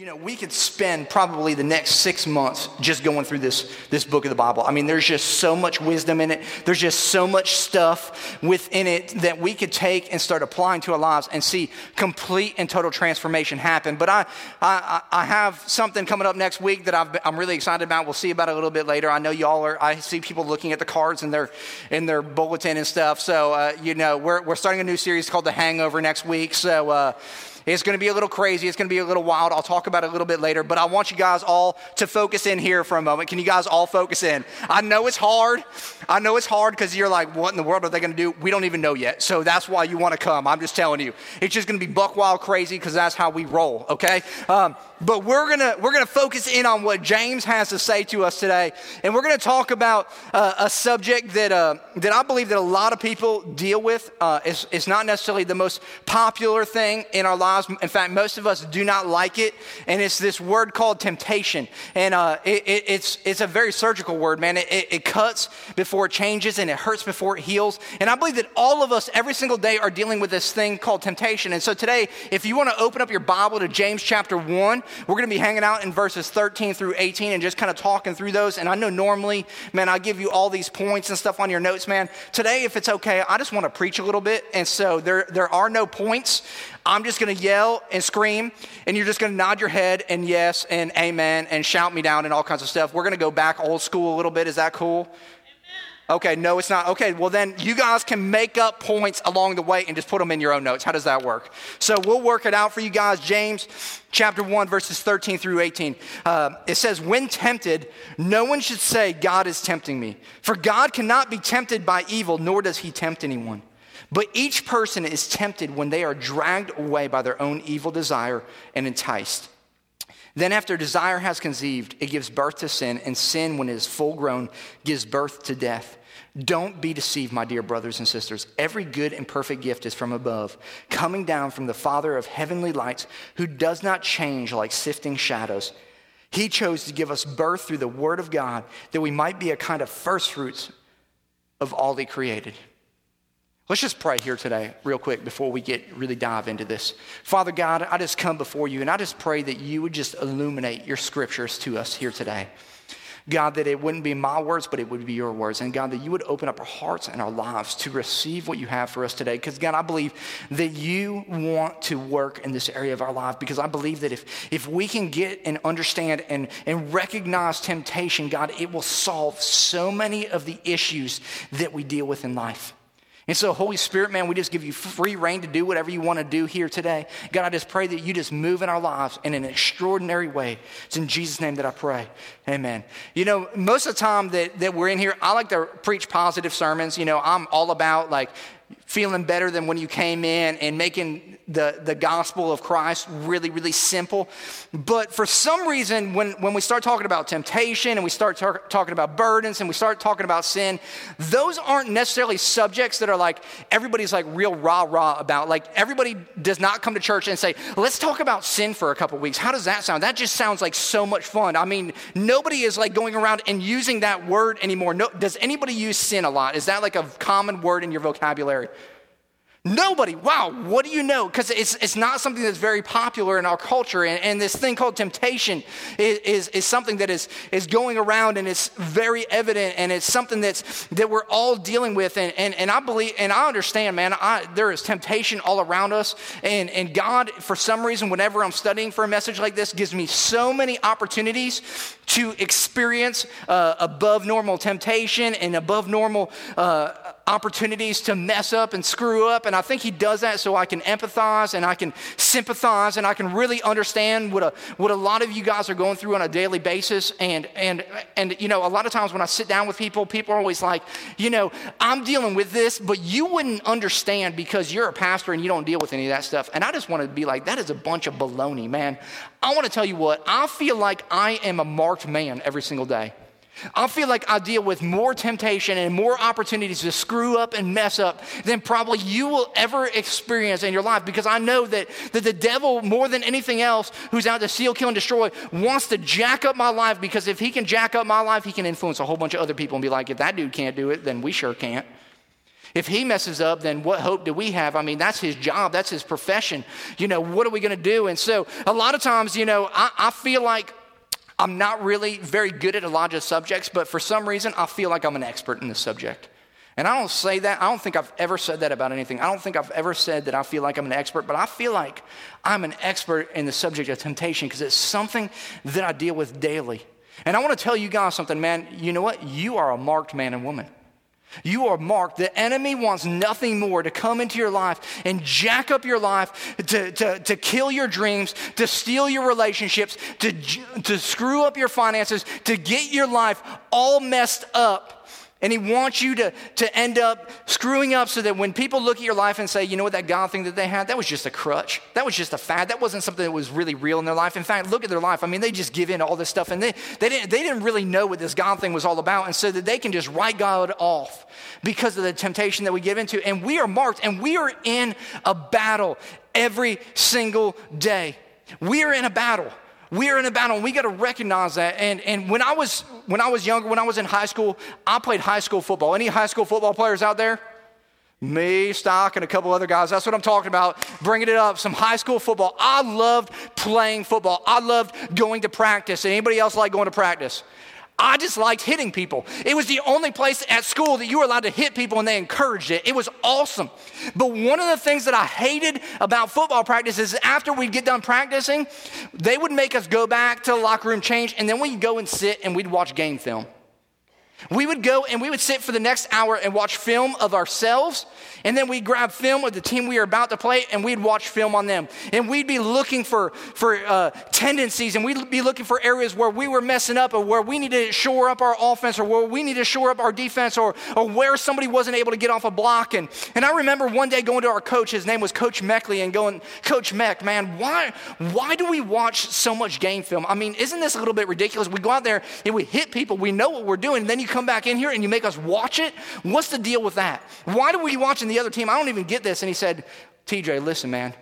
You know, we could spend probably the next six months just going through this, this book of the Bible. I mean, there's just so much wisdom in it. There's just so much stuff within it that we could take and start applying to our lives and see complete and total transformation happen. But I, I, I have something coming up next week that I've, I'm really excited about. We'll see about it a little bit later. I know y'all are, I see people looking at the cards in their, in their bulletin and stuff. So, uh, you know, we're, we're starting a new series called The Hangover next week. So, uh, it's going to be a little crazy. It's going to be a little wild. I'll talk about it a little bit later, but I want you guys all to focus in here for a moment. Can you guys all focus in? I know it's hard. I know it's hard because you're like, what in the world are they going to do? We don't even know yet. So that's why you want to come. I'm just telling you. It's just going to be buck wild crazy because that's how we roll, okay? Um, but we're gonna we're gonna focus in on what James has to say to us today, and we're gonna talk about uh, a subject that uh, that I believe that a lot of people deal with. Uh, it's, it's not necessarily the most popular thing in our lives. In fact, most of us do not like it, and it's this word called temptation. And uh, it, it, it's it's a very surgical word, man. It, it cuts before it changes, and it hurts before it heals. And I believe that all of us every single day are dealing with this thing called temptation. And so today, if you want to open up your Bible to James chapter one. We're going to be hanging out in verses 13 through 18 and just kind of talking through those. And I know normally, man, I give you all these points and stuff on your notes, man. Today, if it's okay, I just want to preach a little bit. And so there, there are no points. I'm just going to yell and scream, and you're just going to nod your head and yes and amen and shout me down and all kinds of stuff. We're going to go back old school a little bit. Is that cool? Okay, no, it's not. Okay, well, then you guys can make up points along the way and just put them in your own notes. How does that work? So we'll work it out for you guys. James chapter 1, verses 13 through 18. Uh, it says, When tempted, no one should say, God is tempting me. For God cannot be tempted by evil, nor does he tempt anyone. But each person is tempted when they are dragged away by their own evil desire and enticed. Then, after desire has conceived, it gives birth to sin, and sin, when it is full grown, gives birth to death. Don't be deceived, my dear brothers and sisters. Every good and perfect gift is from above, coming down from the Father of heavenly lights, who does not change like sifting shadows. He chose to give us birth through the Word of God, that we might be a kind of first fruits of all He created. Let's just pray here today, real quick, before we get really dive into this. Father God, I just come before you and I just pray that you would just illuminate your scriptures to us here today. God, that it wouldn't be my words, but it would be your words. And God, that you would open up our hearts and our lives to receive what you have for us today. Because, God, I believe that you want to work in this area of our life. Because I believe that if, if we can get and understand and, and recognize temptation, God, it will solve so many of the issues that we deal with in life. And so, Holy Spirit, man, we just give you free rein to do whatever you want to do here today. God, I just pray that you just move in our lives in an extraordinary way. It's in Jesus' name that I pray. Amen. You know, most of the time that, that we're in here, I like to preach positive sermons. You know, I'm all about like feeling better than when you came in and making the, the gospel of Christ really, really simple. But for some reason, when, when we start talking about temptation and we start tar- talking about burdens and we start talking about sin, those aren't necessarily subjects that are like everybody's like real rah rah about. Like everybody does not come to church and say, let's talk about sin for a couple weeks. How does that sound? That just sounds like so much fun. I mean, nobody is like going around and using that word anymore. No, does anybody use sin a lot? Is that like a common word in your vocabulary? Nobody. Wow, what do you know? Because it's, it's not something that's very popular in our culture. And, and this thing called temptation is, is, is, something that is, is going around and it's very evident and it's something that's, that we're all dealing with. And, and, and I believe, and I understand, man, I, there is temptation all around us. And, and God, for some reason, whenever I'm studying for a message like this, gives me so many opportunities to experience uh, above normal temptation and above normal uh, opportunities to mess up and screw up. And I think he does that so I can empathize and I can sympathize and I can really understand what a, what a lot of you guys are going through on a daily basis. And, and, and, you know, a lot of times when I sit down with people, people are always like, you know, I'm dealing with this, but you wouldn't understand because you're a pastor and you don't deal with any of that stuff. And I just want to be like, that is a bunch of baloney, man. I want to tell you what, I feel like I am a marked man every single day. I feel like I deal with more temptation and more opportunities to screw up and mess up than probably you will ever experience in your life because I know that, that the devil, more than anything else, who's out to steal, kill, and destroy, wants to jack up my life because if he can jack up my life, he can influence a whole bunch of other people and be like, if that dude can't do it, then we sure can't. If he messes up, then what hope do we have? I mean, that's his job, that's his profession. You know, what are we going to do? And so, a lot of times, you know, I, I feel like I'm not really very good at a lot of subjects, but for some reason, I feel like I'm an expert in this subject. And I don't say that, I don't think I've ever said that about anything. I don't think I've ever said that I feel like I'm an expert, but I feel like I'm an expert in the subject of temptation because it's something that I deal with daily. And I want to tell you guys something, man. You know what? You are a marked man and woman. You are marked. The enemy wants nothing more to come into your life and jack up your life, to, to, to kill your dreams, to steal your relationships, to, to screw up your finances, to get your life all messed up and he wants you to, to end up screwing up so that when people look at your life and say, you know what, that God thing that they had, that was just a crutch. That was just a fad. That wasn't something that was really real in their life. In fact, look at their life. I mean, they just give in to all this stuff and they, they, didn't, they didn't really know what this God thing was all about. And so that they can just write God off because of the temptation that we give into. And we are marked and we are in a battle every single day. We are in a battle. We are in a battle and we got to recognize that. And, and when, I was, when I was younger, when I was in high school, I played high school football. Any high school football players out there? Me, Stock, and a couple other guys. That's what I'm talking about. Bringing it up. Some high school football. I loved playing football. I loved going to practice. Anybody else like going to practice? I just liked hitting people. It was the only place at school that you were allowed to hit people and they encouraged it. It was awesome. But one of the things that I hated about football practice is after we'd get done practicing, they would make us go back to the locker room, change, and then we'd go and sit and we'd watch game film. We would go and we would sit for the next hour and watch film of ourselves and then we'd grab film of the team we were about to play and we'd watch film on them. And we'd be looking for, for uh, tendencies and we'd be looking for areas where we were messing up or where we needed to shore up our offense or where we needed to shore up our defense or, or where somebody wasn't able to get off a block. And, and I remember one day going to our coach, his name was Coach Meckley, and going, Coach Meck, man, why, why do we watch so much game film? I mean, isn't this a little bit ridiculous? We go out there and we hit people, we know what we're doing, and then you come back in here and you make us watch it? What's the deal with that? Why do we watching the other team? I don't even get this. And he said, TJ, listen, man.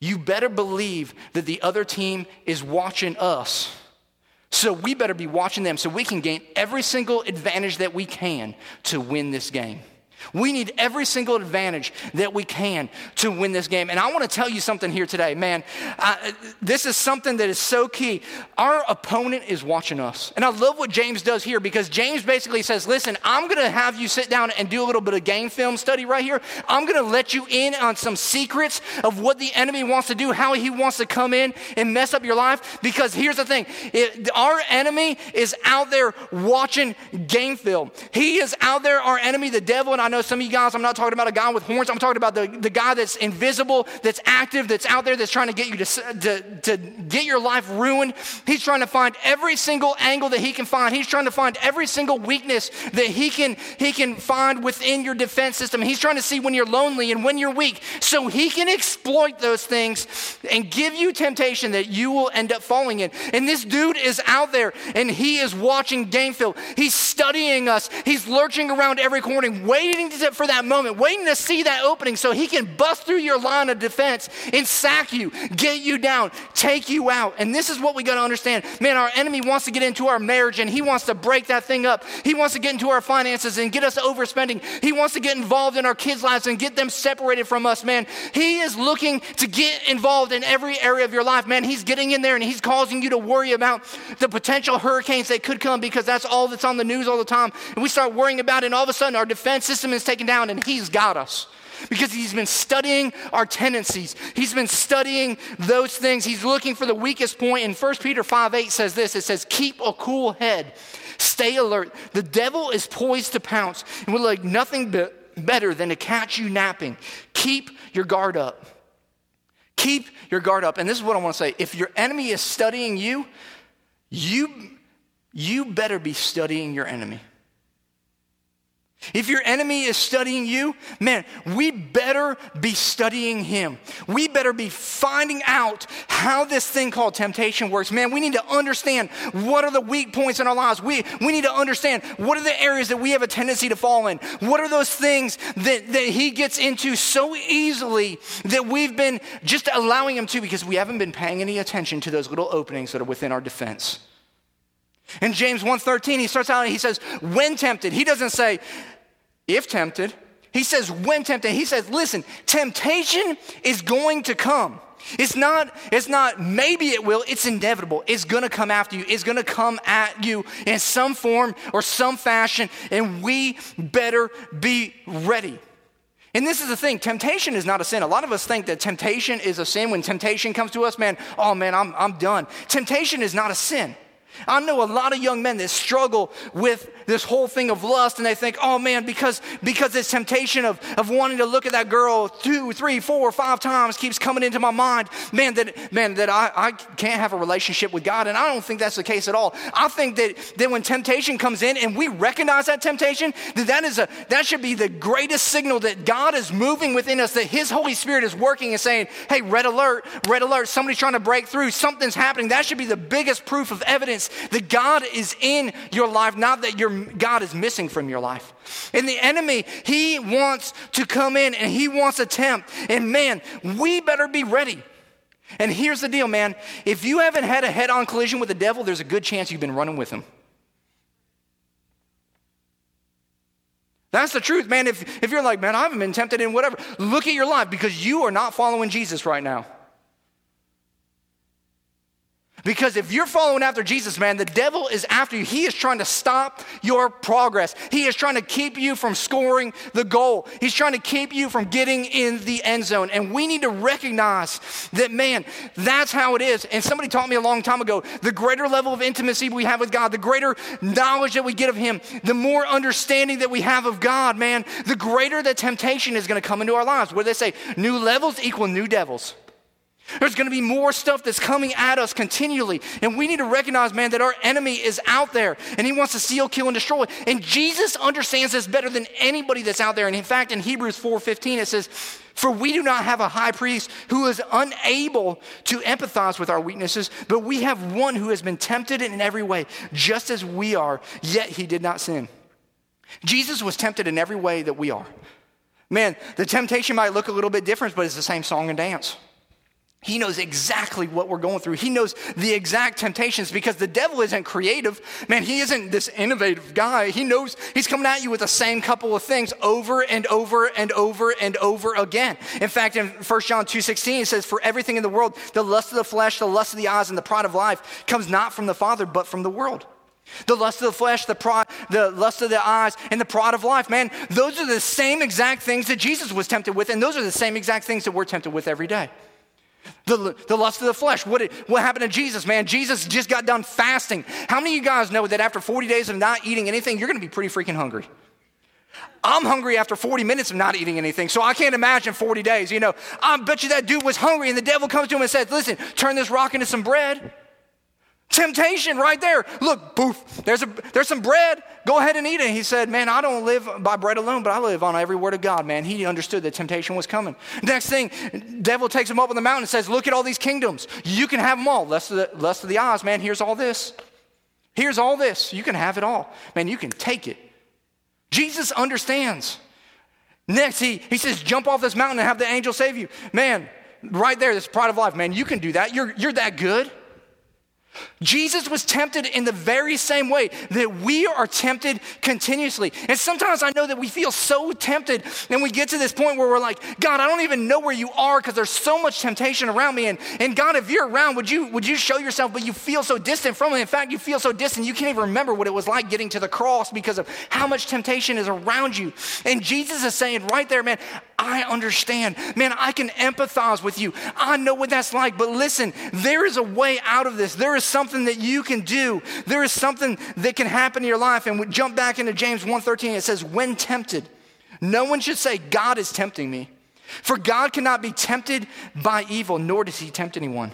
You better believe that the other team is watching us. So we better be watching them so we can gain every single advantage that we can to win this game. We need every single advantage that we can to win this game. And I want to tell you something here today, man. I, this is something that is so key. Our opponent is watching us. And I love what James does here because James basically says, listen, I'm going to have you sit down and do a little bit of game film study right here. I'm going to let you in on some secrets of what the enemy wants to do, how he wants to come in and mess up your life. Because here's the thing it, our enemy is out there watching game film. He is out there, our enemy, the devil, and I know some of you guys, I'm not talking about a guy with horns. I'm talking about the, the guy that's invisible, that's active, that's out there, that's trying to get you to, to, to get your life ruined. He's trying to find every single angle that he can find. He's trying to find every single weakness that he can, he can find within your defense system. He's trying to see when you're lonely and when you're weak so he can exploit those things and give you temptation that you will end up falling in. And this dude is out there and he is watching game. He's studying us. He's lurching around every corner, waiting waiting for that moment, waiting to see that opening so he can bust through your line of defense and sack you, get you down, take you out. And this is what we got to understand. Man, our enemy wants to get into our marriage and he wants to break that thing up. He wants to get into our finances and get us overspending. He wants to get involved in our kids' lives and get them separated from us, man. He is looking to get involved in every area of your life, man. He's getting in there and he's causing you to worry about the potential hurricanes that could come because that's all that's on the news all the time. And we start worrying about it, and all of a sudden our defense system is taken down and he's got us because he's been studying our tendencies. He's been studying those things. He's looking for the weakest point. And 1 Peter 5 8 says this it says, Keep a cool head, stay alert. The devil is poised to pounce and would like nothing be- better than to catch you napping. Keep your guard up. Keep your guard up. And this is what I want to say if your enemy is studying you, you, you better be studying your enemy. If your enemy is studying you, man, we better be studying him. We better be finding out how this thing called temptation works. Man, we need to understand what are the weak points in our lives. We, we need to understand what are the areas that we have a tendency to fall in. What are those things that, that he gets into so easily that we've been just allowing him to because we haven't been paying any attention to those little openings that are within our defense. In James 1:13, he starts out and he says, when tempted. He doesn't say, if tempted. He says, when tempted. He says, listen, temptation is going to come. It's not, it's not maybe it will, it's inevitable. It's gonna come after you. It's gonna come at you in some form or some fashion, and we better be ready. And this is the thing temptation is not a sin. A lot of us think that temptation is a sin. When temptation comes to us, man, oh man, I'm, I'm done. Temptation is not a sin. I know a lot of young men that struggle with this whole thing of lust and they think, oh man, because, because this temptation of, of wanting to look at that girl two, three, four, five times keeps coming into my mind, man, that, man, that I, I can't have a relationship with God. And I don't think that's the case at all. I think that, that when temptation comes in and we recognize that temptation, that that, is a, that should be the greatest signal that God is moving within us, that His Holy Spirit is working and saying, hey, red alert, red alert, somebody's trying to break through, something's happening. That should be the biggest proof of evidence that God is in your life, not that your God is missing from your life. And the enemy, he wants to come in and he wants to tempt. And man, we better be ready. And here's the deal, man. If you haven't had a head on collision with the devil, there's a good chance you've been running with him. That's the truth, man. If, if you're like, man, I haven't been tempted in whatever, look at your life because you are not following Jesus right now. Because if you're following after Jesus, man, the devil is after you. He is trying to stop your progress. He is trying to keep you from scoring the goal. He's trying to keep you from getting in the end zone. And we need to recognize that, man, that's how it is. And somebody taught me a long time ago the greater level of intimacy we have with God, the greater knowledge that we get of Him, the more understanding that we have of God, man, the greater the temptation is going to come into our lives. Where they say new levels equal new devils. There's going to be more stuff that's coming at us continually. And we need to recognize, man, that our enemy is out there and he wants to steal, kill, and destroy. And Jesus understands this better than anybody that's out there. And in fact, in Hebrews 4:15, it says, For we do not have a high priest who is unable to empathize with our weaknesses, but we have one who has been tempted in every way, just as we are, yet he did not sin. Jesus was tempted in every way that we are. Man, the temptation might look a little bit different, but it's the same song and dance. He knows exactly what we're going through. He knows the exact temptations because the devil isn't creative. Man, he isn't this innovative guy. He knows he's coming at you with the same couple of things over and over and over and over again. In fact, in 1 John 2:16 it says for everything in the world, the lust of the flesh, the lust of the eyes and the pride of life comes not from the Father but from the world. The lust of the flesh, the pride, the lust of the eyes, and the pride of life, man, those are the same exact things that Jesus was tempted with, and those are the same exact things that we're tempted with every day. The, the lust of the flesh. What, what happened to Jesus, man? Jesus just got done fasting. How many of you guys know that after 40 days of not eating anything, you're going to be pretty freaking hungry? I'm hungry after 40 minutes of not eating anything, so I can't imagine 40 days. You know, I bet you that dude was hungry, and the devil comes to him and says, Listen, turn this rock into some bread. Temptation right there. Look, poof, there's, a, there's some bread. Go ahead and eat it. He said, Man, I don't live by bread alone, but I live on every word of God, man. He understood that temptation was coming. Next thing, devil takes him up on the mountain and says, Look at all these kingdoms. You can have them all. Less of the, less of the eyes, man. Here's all this. Here's all this. You can have it all. Man, you can take it. Jesus understands. Next, he, he says, Jump off this mountain and have the angel save you. Man, right there, this pride of life, man, you can do that. You're, you're that good. Jesus was tempted in the very same way that we are tempted continuously. And sometimes I know that we feel so tempted, and we get to this point where we're like, God, I don't even know where you are because there's so much temptation around me. And, and God, if you're around, would you, would you show yourself? But you feel so distant from it. In fact, you feel so distant, you can't even remember what it was like getting to the cross because of how much temptation is around you. And Jesus is saying right there, man, I understand. Man, I can empathize with you. I know what that's like. But listen, there is a way out of this. There is something that you can do. There is something that can happen in your life. And we jump back into James 1:13. It says, "When tempted, no one should say, God is tempting me. For God cannot be tempted by evil, nor does he tempt anyone."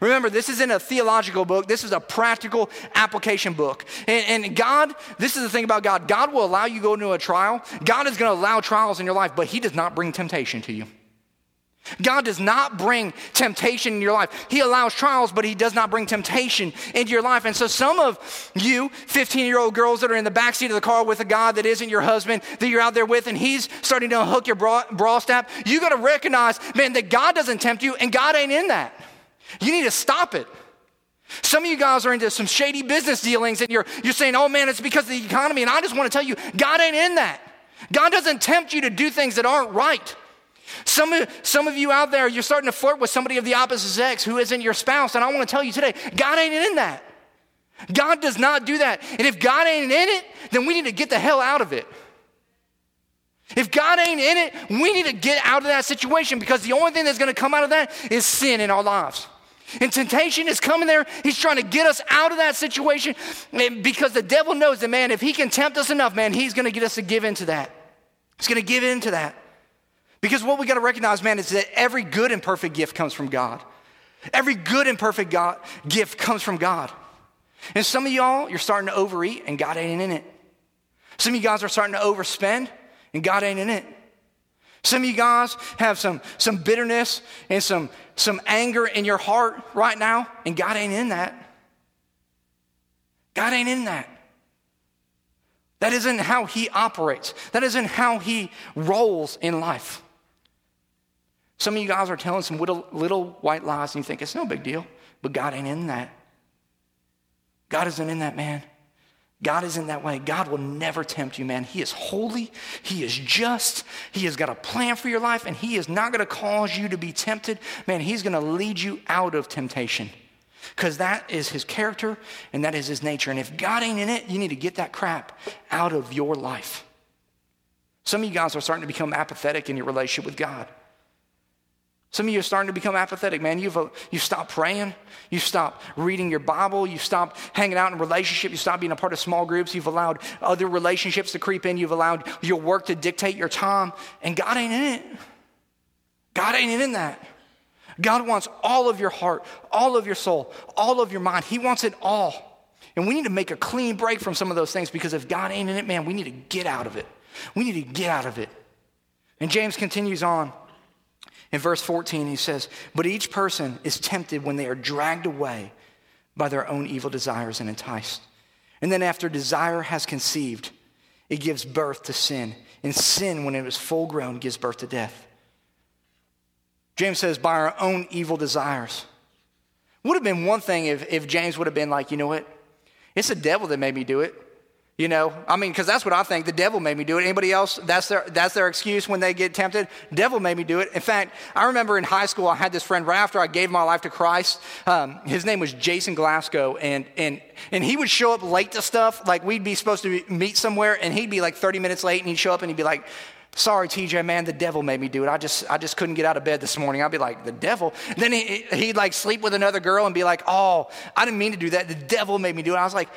Remember, this isn't a theological book. This is a practical application book. And, and, God, this is the thing about God God will allow you to go into a trial. God is going to allow trials in your life, but He does not bring temptation to you. God does not bring temptation in your life. He allows trials, but He does not bring temptation into your life. And so, some of you 15 year old girls that are in the backseat of the car with a God that isn't your husband, that you're out there with, and He's starting to hook your bra, bra strap, you got to recognize, man, that God doesn't tempt you, and God ain't in that. You need to stop it. Some of you guys are into some shady business dealings and you're, you're saying, oh man, it's because of the economy. And I just want to tell you, God ain't in that. God doesn't tempt you to do things that aren't right. Some some of you out there, you're starting to flirt with somebody of the opposite sex who isn't your spouse. And I want to tell you today, God ain't in that. God does not do that. And if God ain't in it, then we need to get the hell out of it. If God ain't in it, we need to get out of that situation because the only thing that's going to come out of that is sin in our lives. And temptation is coming there. He's trying to get us out of that situation because the devil knows that, man, if he can tempt us enough, man, he's going to get us to give into that. He's going to give into that. Because what we got to recognize, man, is that every good and perfect gift comes from God. Every good and perfect God, gift comes from God. And some of y'all, you're starting to overeat and God ain't in it. Some of you guys are starting to overspend and God ain't in it. Some of you guys have some, some bitterness and some, some anger in your heart right now, and God ain't in that. God ain't in that. That isn't how He operates, that isn't how He rolls in life. Some of you guys are telling some little, little white lies, and you think it's no big deal, but God ain't in that. God isn't in that, man. God isn't that way. God will never tempt you, man. He is holy. He is just. He has got a plan for your life, and He is not going to cause you to be tempted. Man, He's going to lead you out of temptation because that is His character and that is His nature. And if God ain't in it, you need to get that crap out of your life. Some of you guys are starting to become apathetic in your relationship with God. Some of you are starting to become apathetic, man. You've, uh, you've stopped praying. You've stopped reading your Bible. You've stopped hanging out in relationship. You've stopped being a part of small groups. You've allowed other relationships to creep in. You've allowed your work to dictate your time. And God ain't in it. God ain't in that. God wants all of your heart, all of your soul, all of your mind. He wants it all. And we need to make a clean break from some of those things because if God ain't in it, man, we need to get out of it. We need to get out of it. And James continues on. In verse 14, he says, But each person is tempted when they are dragged away by their own evil desires and enticed. And then, after desire has conceived, it gives birth to sin. And sin, when it is full grown, gives birth to death. James says, By our own evil desires. Would have been one thing if, if James would have been like, you know what? It's the devil that made me do it. You know, I mean, because that's what I think. The devil made me do it. Anybody else? That's their that's their excuse when they get tempted. Devil made me do it. In fact, I remember in high school, I had this friend right after I gave my life to Christ. Um, his name was Jason Glasgow, and and and he would show up late to stuff. Like we'd be supposed to meet somewhere, and he'd be like 30 minutes late, and he'd show up, and he'd be like. Sorry, TJ, man, the devil made me do it. I just, I just couldn't get out of bed this morning. I'd be like, the devil? Then he, he'd like sleep with another girl and be like, oh, I didn't mean to do that. The devil made me do it. I was like,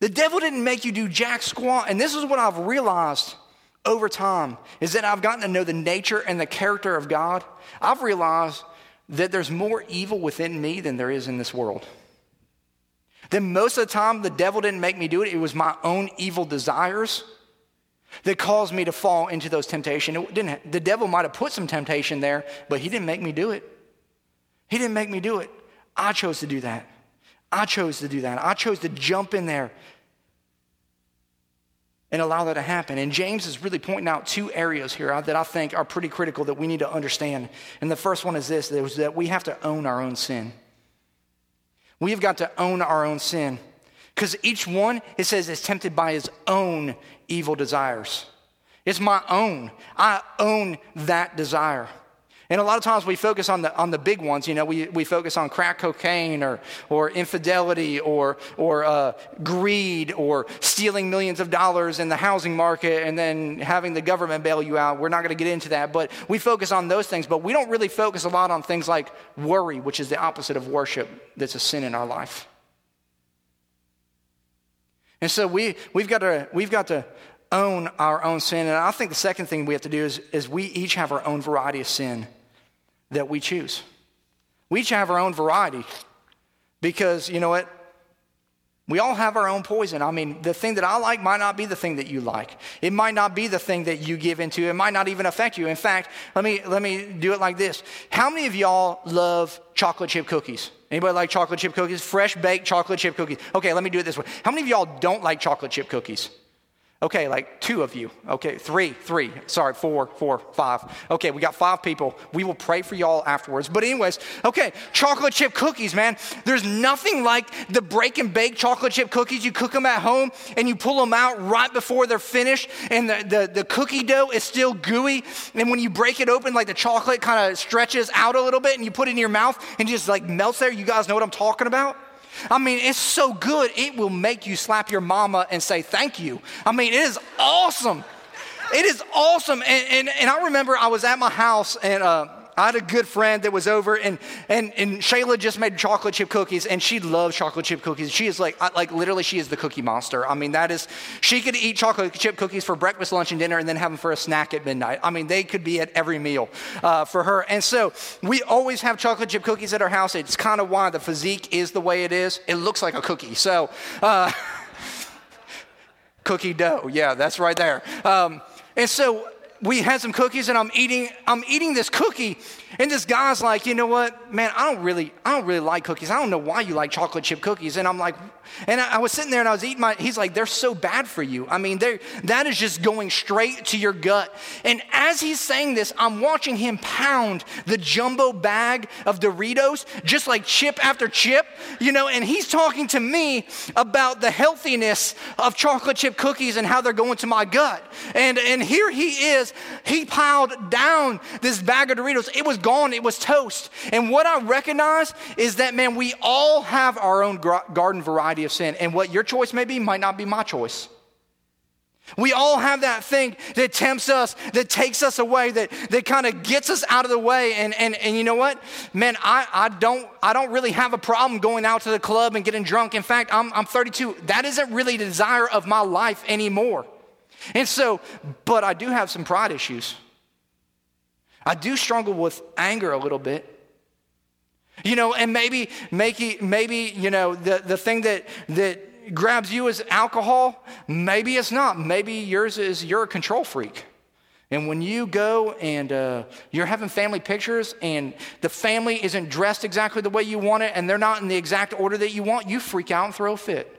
the devil didn't make you do jack squat. And this is what I've realized over time is that I've gotten to know the nature and the character of God. I've realized that there's more evil within me than there is in this world. Then most of the time, the devil didn't make me do it. It was my own evil desires that caused me to fall into those temptations. It didn't, the devil might have put some temptation there, but he didn't make me do it. He didn't make me do it. I chose to do that. I chose to do that. I chose to jump in there and allow that to happen. And James is really pointing out two areas here that I think are pretty critical that we need to understand. And the first one is this that we have to own our own sin. We have got to own our own sin. Because each one, it says, is tempted by his own evil desires. It's my own. I own that desire. And a lot of times we focus on the, on the big ones. You know, we, we focus on crack cocaine or, or infidelity or, or uh, greed or stealing millions of dollars in the housing market and then having the government bail you out. We're not going to get into that. But we focus on those things. But we don't really focus a lot on things like worry, which is the opposite of worship that's a sin in our life. And so we, we've, got to, we've got to own our own sin. And I think the second thing we have to do is, is we each have our own variety of sin that we choose. We each have our own variety because, you know what? We all have our own poison. I mean, the thing that I like might not be the thing that you like. It might not be the thing that you give into. It might not even affect you. In fact, let me let me do it like this. How many of y'all love chocolate chip cookies? Anybody like chocolate chip cookies? Fresh baked chocolate chip cookies. Okay, let me do it this way. How many of y'all don't like chocolate chip cookies? Okay, like two of you. Okay, three, three. Sorry, four, four, five. Okay, we got five people. We will pray for y'all afterwards. But, anyways, okay, chocolate chip cookies, man. There's nothing like the break and bake chocolate chip cookies. You cook them at home and you pull them out right before they're finished, and the, the, the cookie dough is still gooey. And when you break it open, like the chocolate kind of stretches out a little bit, and you put it in your mouth and just like melts there. You guys know what I'm talking about? I mean, it's so good, it will make you slap your mama and say thank you. I mean, it is awesome. It is awesome. And, and, and I remember I was at my house and, uh, I had a good friend that was over, and, and, and Shayla just made chocolate chip cookies, and she loves chocolate chip cookies. She is like, like literally, she is the cookie monster. I mean, that is, she could eat chocolate chip cookies for breakfast, lunch, and dinner, and then have them for a snack at midnight. I mean, they could be at every meal uh, for her. And so we always have chocolate chip cookies at our house. It's kind of why the physique is the way it is. It looks like a cookie. So, uh, cookie dough. Yeah, that's right there. Um, and so we had some cookies and I'm eating, I'm eating this cookie. And this guy's like, you know what, man, I don't really, I don't really like cookies. I don't know why you like chocolate chip cookies. And I'm like, and I, was sitting there and I was eating my, he's like, they're so bad for you. I mean, that is just going straight to your gut. And as he's saying this, I'm watching him pound the jumbo bag of Doritos, just like chip after chip, you know, and he's talking to me about the healthiness of chocolate chip cookies and how they're going to my gut. And, and here he is, he piled down this bag of Doritos. It was gone, it was toast. And what I recognize is that, man, we all have our own garden variety of sin. And what your choice may be might not be my choice. We all have that thing that tempts us, that takes us away, that, that kind of gets us out of the way. And, and, and you know what? Man, I, I, don't, I don't really have a problem going out to the club and getting drunk. In fact, I'm, I'm 32. That isn't really the desire of my life anymore. And so, but I do have some pride issues. I do struggle with anger a little bit. You know, and maybe, maybe, maybe you know, the, the thing that, that grabs you is alcohol. Maybe it's not. Maybe yours is you're a control freak. And when you go and uh, you're having family pictures and the family isn't dressed exactly the way you want it and they're not in the exact order that you want, you freak out and throw a fit.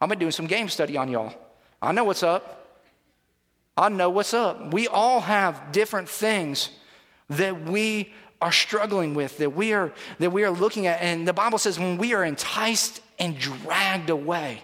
I've been doing some game study on y'all. I know what's up. I know what's up. We all have different things that we are struggling with, that we are, that we are looking at. And the Bible says when we are enticed and dragged away,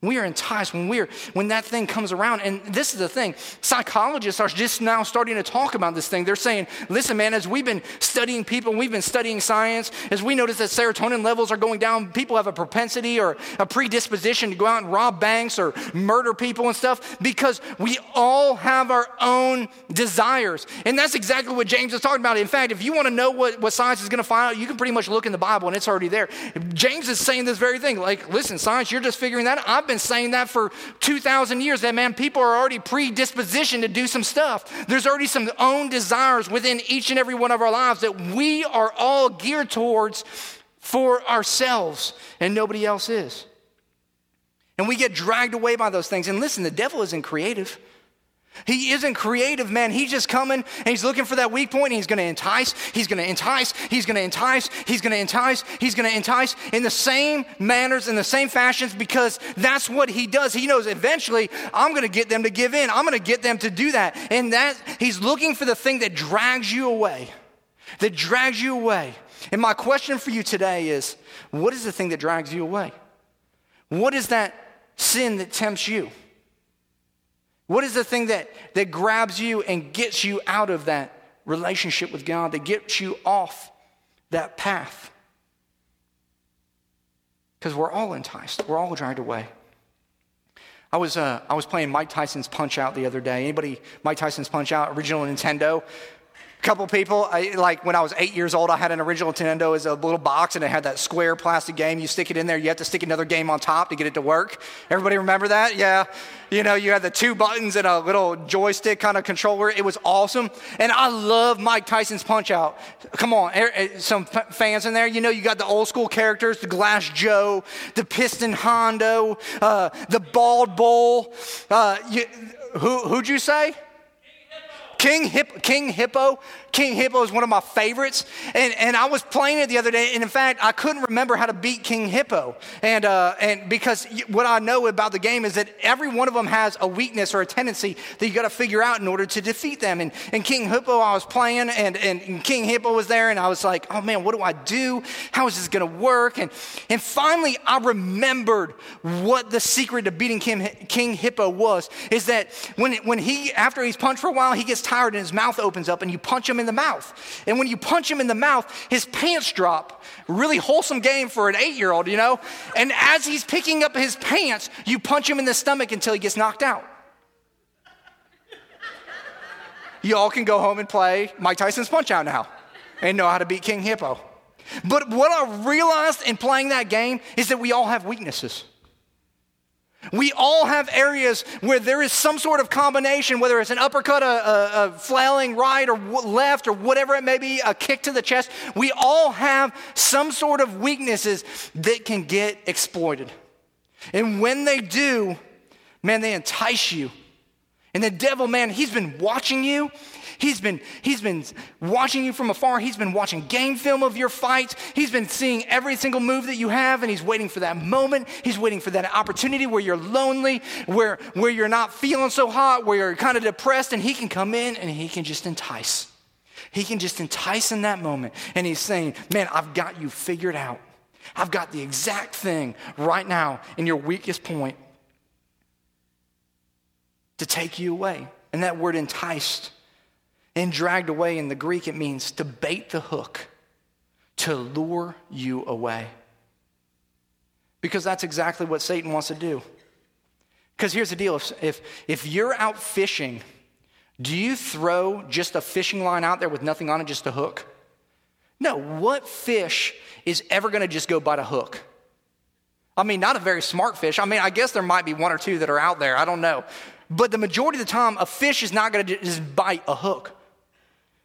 we are enticed when we're when that thing comes around. And this is the thing. Psychologists are just now starting to talk about this thing. They're saying, listen, man, as we've been studying people, we've been studying science, as we notice that serotonin levels are going down, people have a propensity or a predisposition to go out and rob banks or murder people and stuff because we all have our own desires. And that's exactly what James is talking about. In fact, if you want to know what, what science is going to find out, you can pretty much look in the Bible and it's already there. James is saying this very thing. Like, listen, science, you're just figuring that out. I've been saying that for 2,000 years that, man, people are already predispositioned to do some stuff. There's already some own desires within each and every one of our lives that we are all geared towards for ourselves, and nobody else is. And we get dragged away by those things. And listen, the devil isn't creative. He isn't creative, man. He's just coming and he's looking for that weak point and he's going to entice, he's going to entice, he's going to entice, he's going to entice, he's going to entice in the same manners, in the same fashions because that's what he does. He knows eventually I'm going to get them to give in. I'm going to get them to do that. And that he's looking for the thing that drags you away. That drags you away. And my question for you today is what is the thing that drags you away? What is that sin that tempts you? What is the thing that, that grabs you and gets you out of that relationship with God, that gets you off that path? Because we're all enticed, we're all dragged away. I was, uh, I was playing Mike Tyson's Punch Out the other day. Anybody, Mike Tyson's Punch Out, original Nintendo? Couple people, I, like when I was eight years old, I had an original Nintendo as a little box and it had that square plastic game. You stick it in there, you have to stick another game on top to get it to work. Everybody remember that? Yeah. You know, you had the two buttons and a little joystick kind of controller. It was awesome. And I love Mike Tyson's Punch Out. Come on, er, er, some fans in there. You know, you got the old school characters, the Glass Joe, the Piston Honda, uh, the Bald Bull. Uh, you, who, who'd you say? King, Hip, King Hippo, King Hippo is one of my favorites. And, and I was playing it the other day, and in fact, I couldn't remember how to beat King Hippo. And, uh, and because what I know about the game is that every one of them has a weakness or a tendency that you got to figure out in order to defeat them. And, and King Hippo, I was playing, and, and King Hippo was there, and I was like, oh man, what do I do? How is this going to work? And, and finally, I remembered what the secret to beating King, King Hippo was is that when, when he, after he's punched for a while, he gets tired and his mouth opens up, and you punch him in the mouth. And when you punch him in the mouth, his pants drop. Really wholesome game for an eight year old, you know? And as he's picking up his pants, you punch him in the stomach until he gets knocked out. Y'all can go home and play Mike Tyson's Punch Out now and know how to beat King Hippo. But what I realized in playing that game is that we all have weaknesses. We all have areas where there is some sort of combination, whether it's an uppercut, a, a, a flailing right or left, or whatever it may be, a kick to the chest. We all have some sort of weaknesses that can get exploited. And when they do, man, they entice you. And the devil, man, he's been watching you He's been, he's been watching you from afar. He's been watching game film of your fights. He's been seeing every single move that you have, and he's waiting for that moment. He's waiting for that opportunity where you're lonely, where, where you're not feeling so hot, where you're kind of depressed, and he can come in and he can just entice. He can just entice in that moment. And he's saying, Man, I've got you figured out. I've got the exact thing right now in your weakest point to take you away. And that word enticed and dragged away in the Greek, it means to bait the hook, to lure you away. Because that's exactly what Satan wants to do. Because here's the deal if, if, if you're out fishing, do you throw just a fishing line out there with nothing on it, just a hook? No, what fish is ever going to just go bite a hook? I mean, not a very smart fish. I mean, I guess there might be one or two that are out there. I don't know. But the majority of the time, a fish is not going to just bite a hook.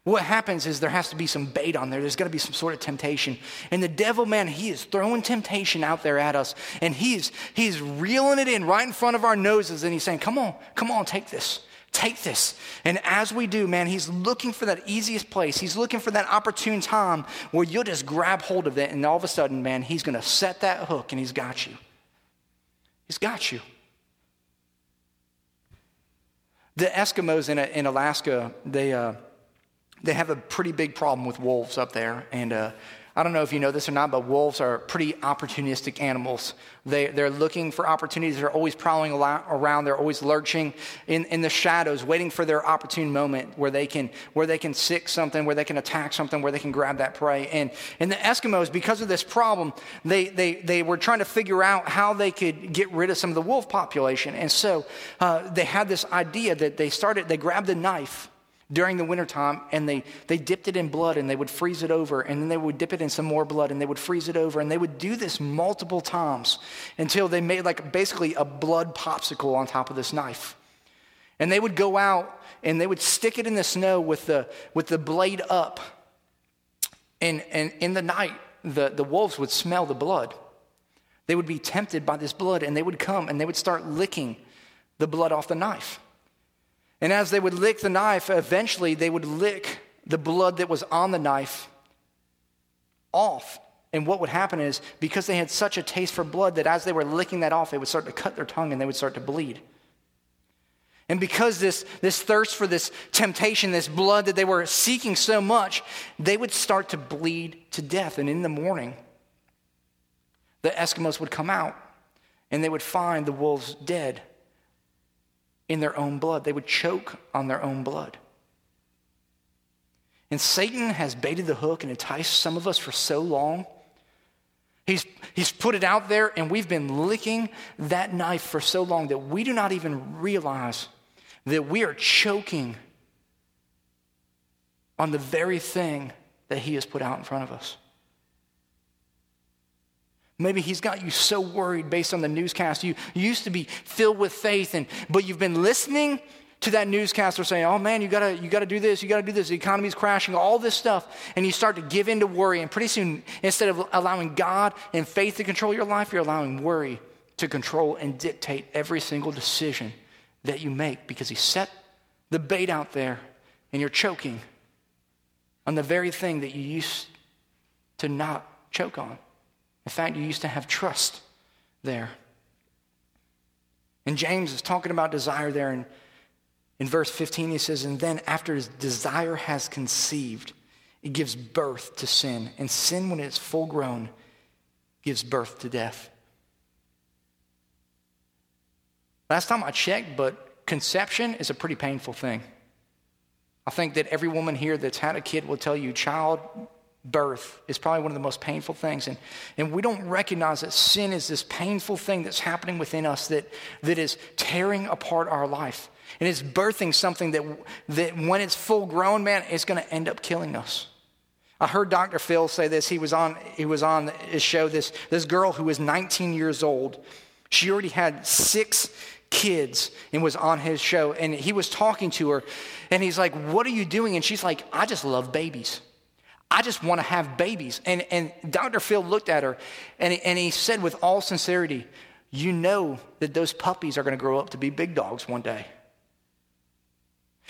What happens is there has to be some bait on there. There's got to be some sort of temptation. And the devil, man, he is throwing temptation out there at us. And he's, he's reeling it in right in front of our noses. And he's saying, Come on, come on, take this. Take this. And as we do, man, he's looking for that easiest place. He's looking for that opportune time where you'll just grab hold of it. And all of a sudden, man, he's going to set that hook and he's got you. He's got you. The Eskimos in, in Alaska, they. Uh, they have a pretty big problem with wolves up there. And uh, I don't know if you know this or not, but wolves are pretty opportunistic animals. They, they're looking for opportunities. They're always prowling around. They're always lurching in, in the shadows, waiting for their opportune moment where they, can, where they can sick something, where they can attack something, where they can grab that prey. And, and the Eskimos, because of this problem, they, they, they were trying to figure out how they could get rid of some of the wolf population. And so uh, they had this idea that they started, they grabbed a knife during the wintertime and they, they dipped it in blood and they would freeze it over and then they would dip it in some more blood and they would freeze it over and they would do this multiple times until they made like basically a blood popsicle on top of this knife. And they would go out and they would stick it in the snow with the, with the blade up and, and in the night the, the wolves would smell the blood. They would be tempted by this blood and they would come and they would start licking the blood off the knife and as they would lick the knife, eventually they would lick the blood that was on the knife off. And what would happen is, because they had such a taste for blood, that as they were licking that off, they would start to cut their tongue and they would start to bleed. And because this, this thirst for this temptation, this blood that they were seeking so much, they would start to bleed to death. And in the morning, the Eskimos would come out and they would find the wolves dead in their own blood. They would choke on their own blood. And Satan has baited the hook and enticed some of us for so long. He's, he's put it out there, and we've been licking that knife for so long that we do not even realize that we are choking on the very thing that he has put out in front of us. Maybe he's got you so worried based on the newscast. You, you used to be filled with faith, and, but you've been listening to that newscaster saying, oh man, you gotta, you gotta do this, you gotta do this, the economy's crashing, all this stuff. And you start to give in to worry. And pretty soon, instead of allowing God and faith to control your life, you're allowing worry to control and dictate every single decision that you make because He set the bait out there and you're choking on the very thing that you used to not choke on. In fact, you used to have trust there. And James is talking about desire there. And in verse 15, he says, And then after desire has conceived, it gives birth to sin. And sin, when it's full grown, gives birth to death. Last time I checked, but conception is a pretty painful thing. I think that every woman here that's had a kid will tell you child birth is probably one of the most painful things. And, and we don't recognize that sin is this painful thing that's happening within us that, that is tearing apart our life. And it's birthing something that, that when it's full grown, man, it's going to end up killing us. I heard Dr. Phil say this. He was on, he was on his show. This, this girl who was 19 years old, she already had six kids and was on his show. And he was talking to her, and he's like, What are you doing? And she's like, I just love babies. I just want to have babies. And, and Dr. Phil looked at her and, and he said with all sincerity, You know that those puppies are going to grow up to be big dogs one day.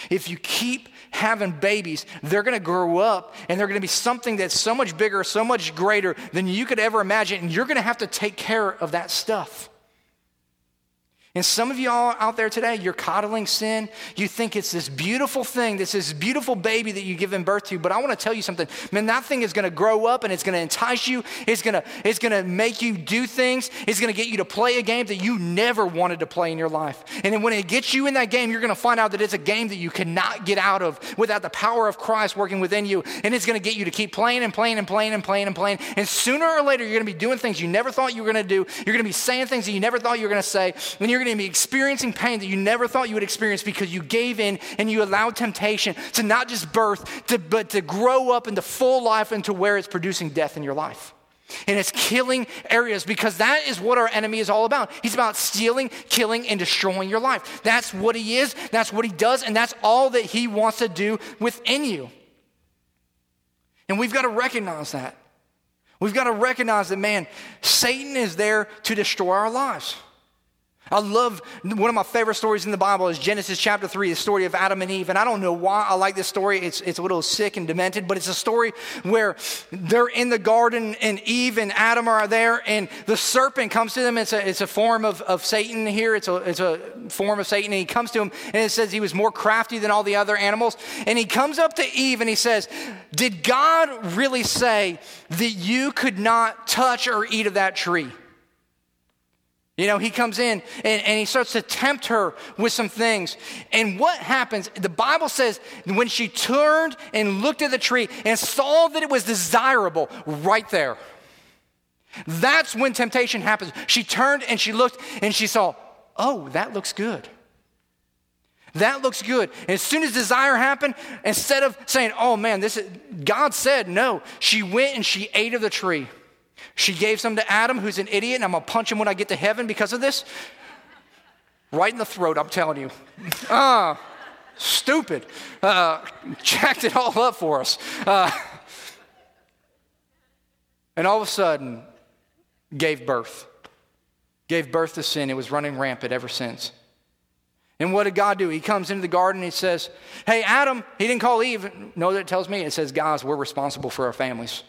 If you keep having babies, they're going to grow up and they're going to be something that's so much bigger, so much greater than you could ever imagine. And you're going to have to take care of that stuff. And some of y'all out there today, you're coddling sin. You think it's this beautiful thing, this this beautiful baby that you give in birth to. But I want to tell you something. Man, that thing is going to grow up and it's going to entice you. It's going to it's going to make you do things. It's going to get you to play a game that you never wanted to play in your life. And then when it gets you in that game, you're going to find out that it's a game that you cannot get out of without the power of Christ working within you. And it's going to get you to keep playing and playing and playing and playing and playing. And sooner or later, you're going to be doing things you never thought you were going to do. You're going to be saying things that you never thought you were going to say. And you're going to be experiencing pain that you never thought you would experience because you gave in and you allowed temptation to not just birth, to, but to grow up into full life and to where it's producing death in your life. And it's killing areas because that is what our enemy is all about. He's about stealing, killing, and destroying your life. That's what he is, that's what he does, and that's all that he wants to do within you. And we've got to recognize that. We've got to recognize that, man, Satan is there to destroy our lives. I love one of my favorite stories in the Bible is Genesis chapter 3, the story of Adam and Eve. And I don't know why I like this story. It's, it's a little sick and demented, but it's a story where they're in the garden and Eve and Adam are there and the serpent comes to them. It's a, it's a form of, of Satan here. It's a, it's a form of Satan. And he comes to him and it says he was more crafty than all the other animals. And he comes up to Eve and he says, Did God really say that you could not touch or eat of that tree? You know, he comes in and, and, he starts to tempt her with some things. And what happens? The Bible says when she turned and looked at the tree and saw that it was desirable right there. That's when temptation happens. She turned and she looked and she saw, oh, that looks good. That looks good. And as soon as desire happened, instead of saying, oh man, this is, God said no, she went and she ate of the tree. She gave some to Adam, who's an idiot, and I'm gonna punch him when I get to heaven because of this. Right in the throat, I'm telling you. Ah, stupid. Uh, jacked it all up for us. Uh, and all of a sudden, gave birth. Gave birth to sin. It was running rampant ever since. And what did God do? He comes into the garden and he says, Hey, Adam, he didn't call Eve. No, that tells me. It says, Guys, we're responsible for our families.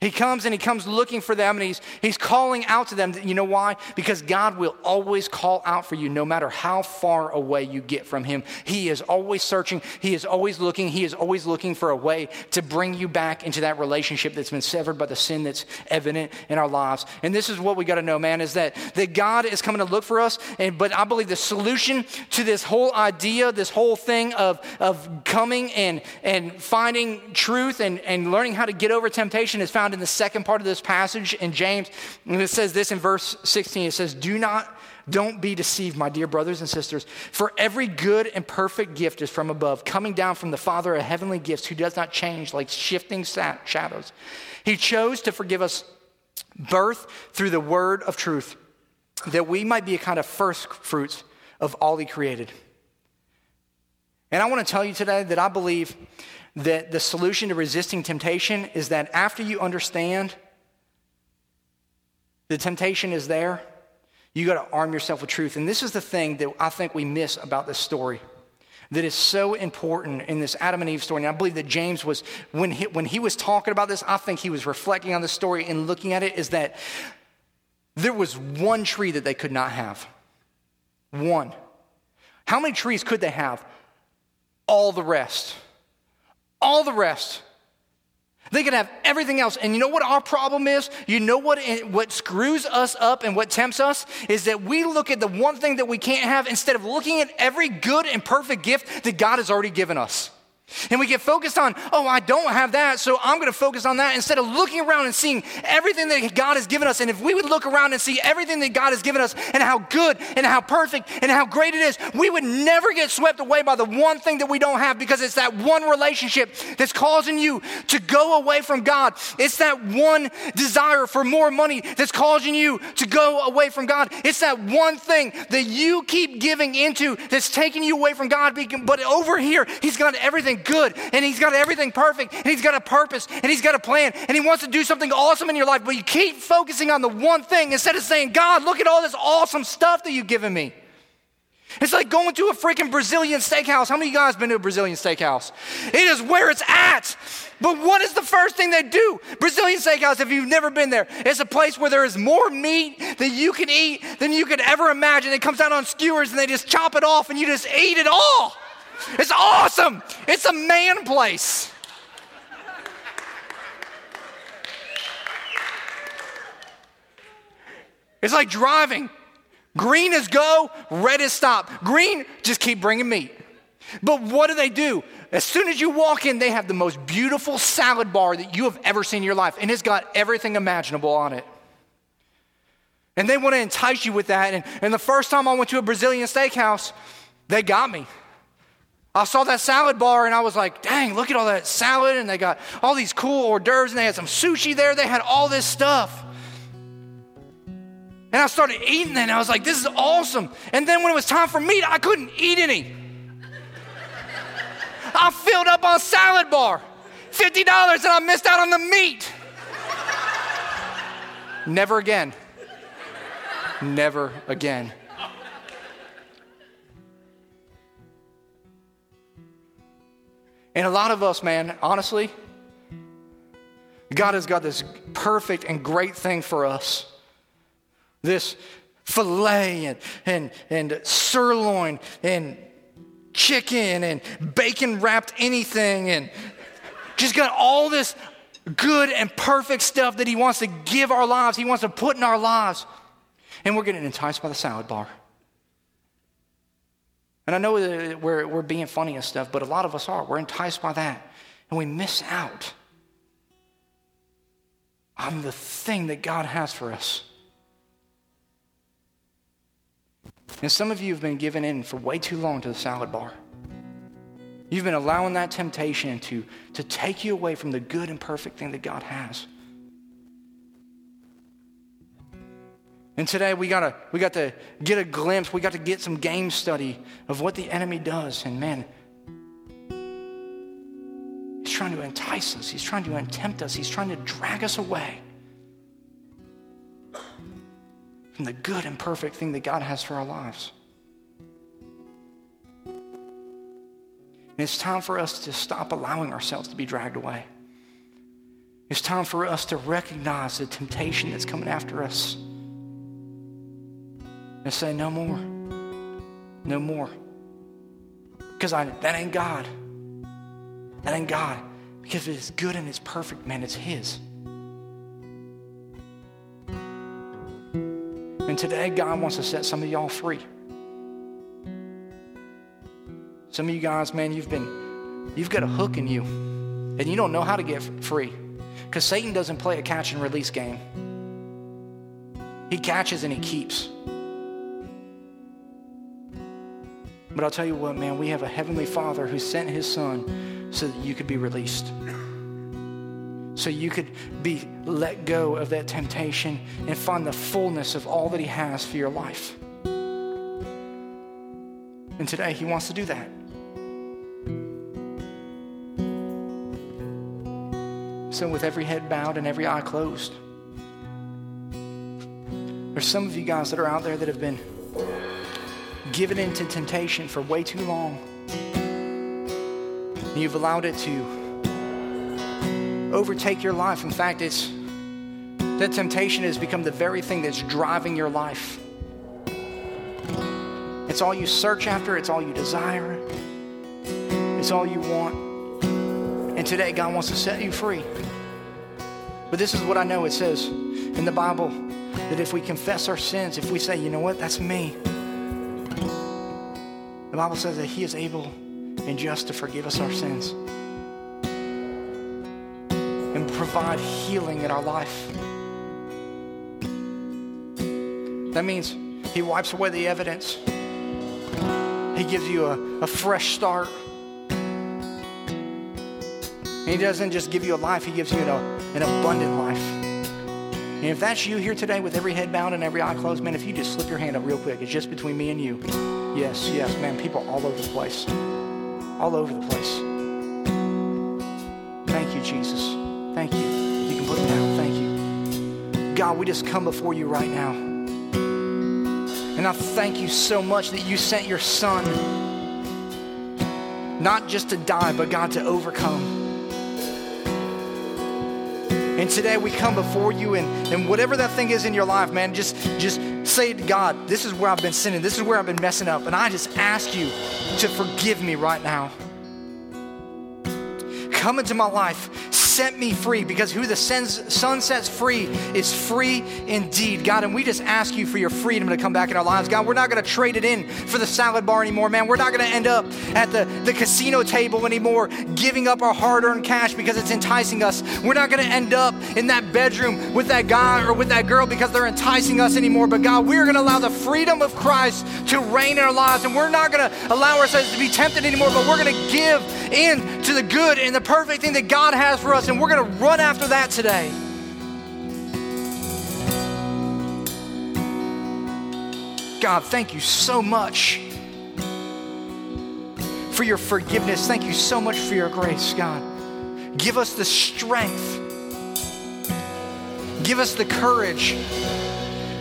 He comes and he comes looking for them and he's, he's calling out to them. You know why? Because God will always call out for you no matter how far away you get from him. He is always searching. He is always looking. He is always looking for a way to bring you back into that relationship that's been severed by the sin that's evident in our lives. And this is what we got to know, man, is that, that God is coming to look for us. And, but I believe the solution to this whole idea, this whole thing of, of coming and, and finding truth and, and learning how to get over temptation is found found in the second part of this passage in James. And it says this in verse 16 it says, Do not, don't be deceived, my dear brothers and sisters, for every good and perfect gift is from above, coming down from the Father of heavenly gifts, who does not change like shifting shadows. He chose to forgive us birth through the word of truth, that we might be a kind of first fruits of all he created. And I want to tell you today that I believe that the solution to resisting temptation is that after you understand the temptation is there, you got to arm yourself with truth. And this is the thing that I think we miss about this story. that is so important in this Adam and Eve story. And I believe that James was, when he, when he was talking about this, I think he was reflecting on the story and looking at it, is that there was one tree that they could not have. One. How many trees could they have? All the rest. All the rest. They could have everything else. And you know what our problem is? You know what, what screws us up and what tempts us? Is that we look at the one thing that we can't have instead of looking at every good and perfect gift that God has already given us. And we get focused on, oh, I don't have that, so I'm going to focus on that instead of looking around and seeing everything that God has given us. And if we would look around and see everything that God has given us and how good and how perfect and how great it is, we would never get swept away by the one thing that we don't have because it's that one relationship that's causing you to go away from God. It's that one desire for more money that's causing you to go away from God. It's that one thing that you keep giving into that's taking you away from God. But over here, He's got everything good and He's got everything perfect and He's got a purpose and He's got a plan and He wants to do something awesome in your life, but you keep focusing on the one thing instead of saying, God, look at all this awesome stuff that you've given me. It's like going to a freaking Brazilian steakhouse. How many of you guys been to a Brazilian steakhouse? It is where it's at. But what is the first thing they do? Brazilian steakhouse, if you've never been there, it's a place where there is more meat that you can eat than you could ever imagine. It comes out on skewers and they just chop it off and you just eat it all. It's awesome. It's a man place. It's like driving. Green is go, red is stop. Green, just keep bringing meat. But what do they do? As soon as you walk in, they have the most beautiful salad bar that you have ever seen in your life, and it's got everything imaginable on it. And they want to entice you with that. And, and the first time I went to a Brazilian steakhouse, they got me. I saw that salad bar and I was like, dang, look at all that salad. And they got all these cool hors d'oeuvres and they had some sushi there. They had all this stuff. And I started eating and I was like, this is awesome. And then when it was time for meat, I couldn't eat any. I filled up on salad bar. $50 and I missed out on the meat. Never again. Never again. And a lot of us, man, honestly, God has got this perfect and great thing for us. This filet and, and, and sirloin and chicken and bacon wrapped anything and just got all this good and perfect stuff that He wants to give our lives, He wants to put in our lives. And we're getting enticed by the salad bar. And I know that we're, we're being funny and stuff, but a lot of us are. We're enticed by that. And we miss out on the thing that God has for us. And some of you have been given in for way too long to the salad bar. You've been allowing that temptation to, to take you away from the good and perfect thing that God has. And today we gotta we got to get a glimpse, we got to get some game study of what the enemy does. And man, he's trying to entice us, he's trying to tempt us, he's trying to drag us away from the good and perfect thing that God has for our lives. And it's time for us to stop allowing ourselves to be dragged away. It's time for us to recognize the temptation that's coming after us and say, No more. No more. Because I that ain't God. That ain't God. Because it is good and it's perfect, man, it's His. And today, God wants to set some of y'all free. Some of you guys, man, you've been, you've got a hook in you, and you don't know how to get free. Because Satan doesn't play a catch and release game, he catches and he keeps. But I'll tell you what, man, we have a heavenly Father who sent his Son so that you could be released. So you could be let go of that temptation and find the fullness of all that he has for your life. And today he wants to do that. So, with every head bowed and every eye closed, there's some of you guys that are out there that have been given into temptation for way too long. you've allowed it to overtake your life. In fact, it's that temptation has become the very thing that's driving your life. It's all you search after, it's all you desire, it's all you want. And today, God wants to set you free. But this is what I know it says in the Bible that if we confess our sins, if we say, you know what, that's me, Bible says that He is able and just to forgive us our sins and provide healing in our life. That means He wipes away the evidence, He gives you a, a fresh start. He doesn't just give you a life, He gives you an, an abundant life. And if that's you here today with every head bowed and every eye closed, man, if you just slip your hand up real quick, it's just between me and you. Yes, yes, man, people all over the place. All over the place. Thank you, Jesus. Thank you. You can put it down. Thank you. God, we just come before you right now. And I thank you so much that you sent your son, not just to die, but God to overcome. And today we come before you, and, and whatever that thing is in your life, man, just, just say to God, This is where I've been sinning. This is where I've been messing up. And I just ask you to forgive me right now. Come into my life set me free because who the Son sets free is free indeed. God, and we just ask you for your freedom to come back in our lives. God, we're not going to trade it in for the salad bar anymore, man. We're not going to end up at the, the casino table anymore, giving up our hard earned cash because it's enticing us. We're not going to end up in that bedroom with that guy or with that girl because they're enticing us anymore. But God, we're going to allow the freedom of Christ to reign in our lives, and we're not going to allow ourselves to be tempted anymore, but we're going to give in to the good and the perfect thing that God has for us and we're going to run after that today. God, thank you so much for your forgiveness. Thank you so much for your grace, God. Give us the strength, give us the courage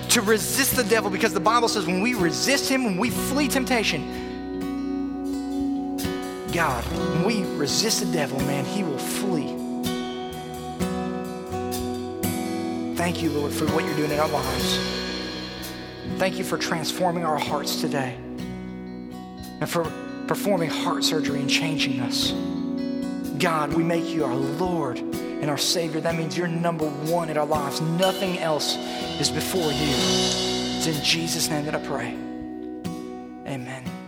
to resist the devil because the Bible says when we resist him, when we flee temptation, God, when we resist the devil, man, he will flee. Thank you, Lord, for what you're doing in our lives. Thank you for transforming our hearts today and for performing heart surgery and changing us. God, we make you our Lord and our Savior. That means you're number one in our lives. Nothing else is before you. It's in Jesus' name that I pray. Amen.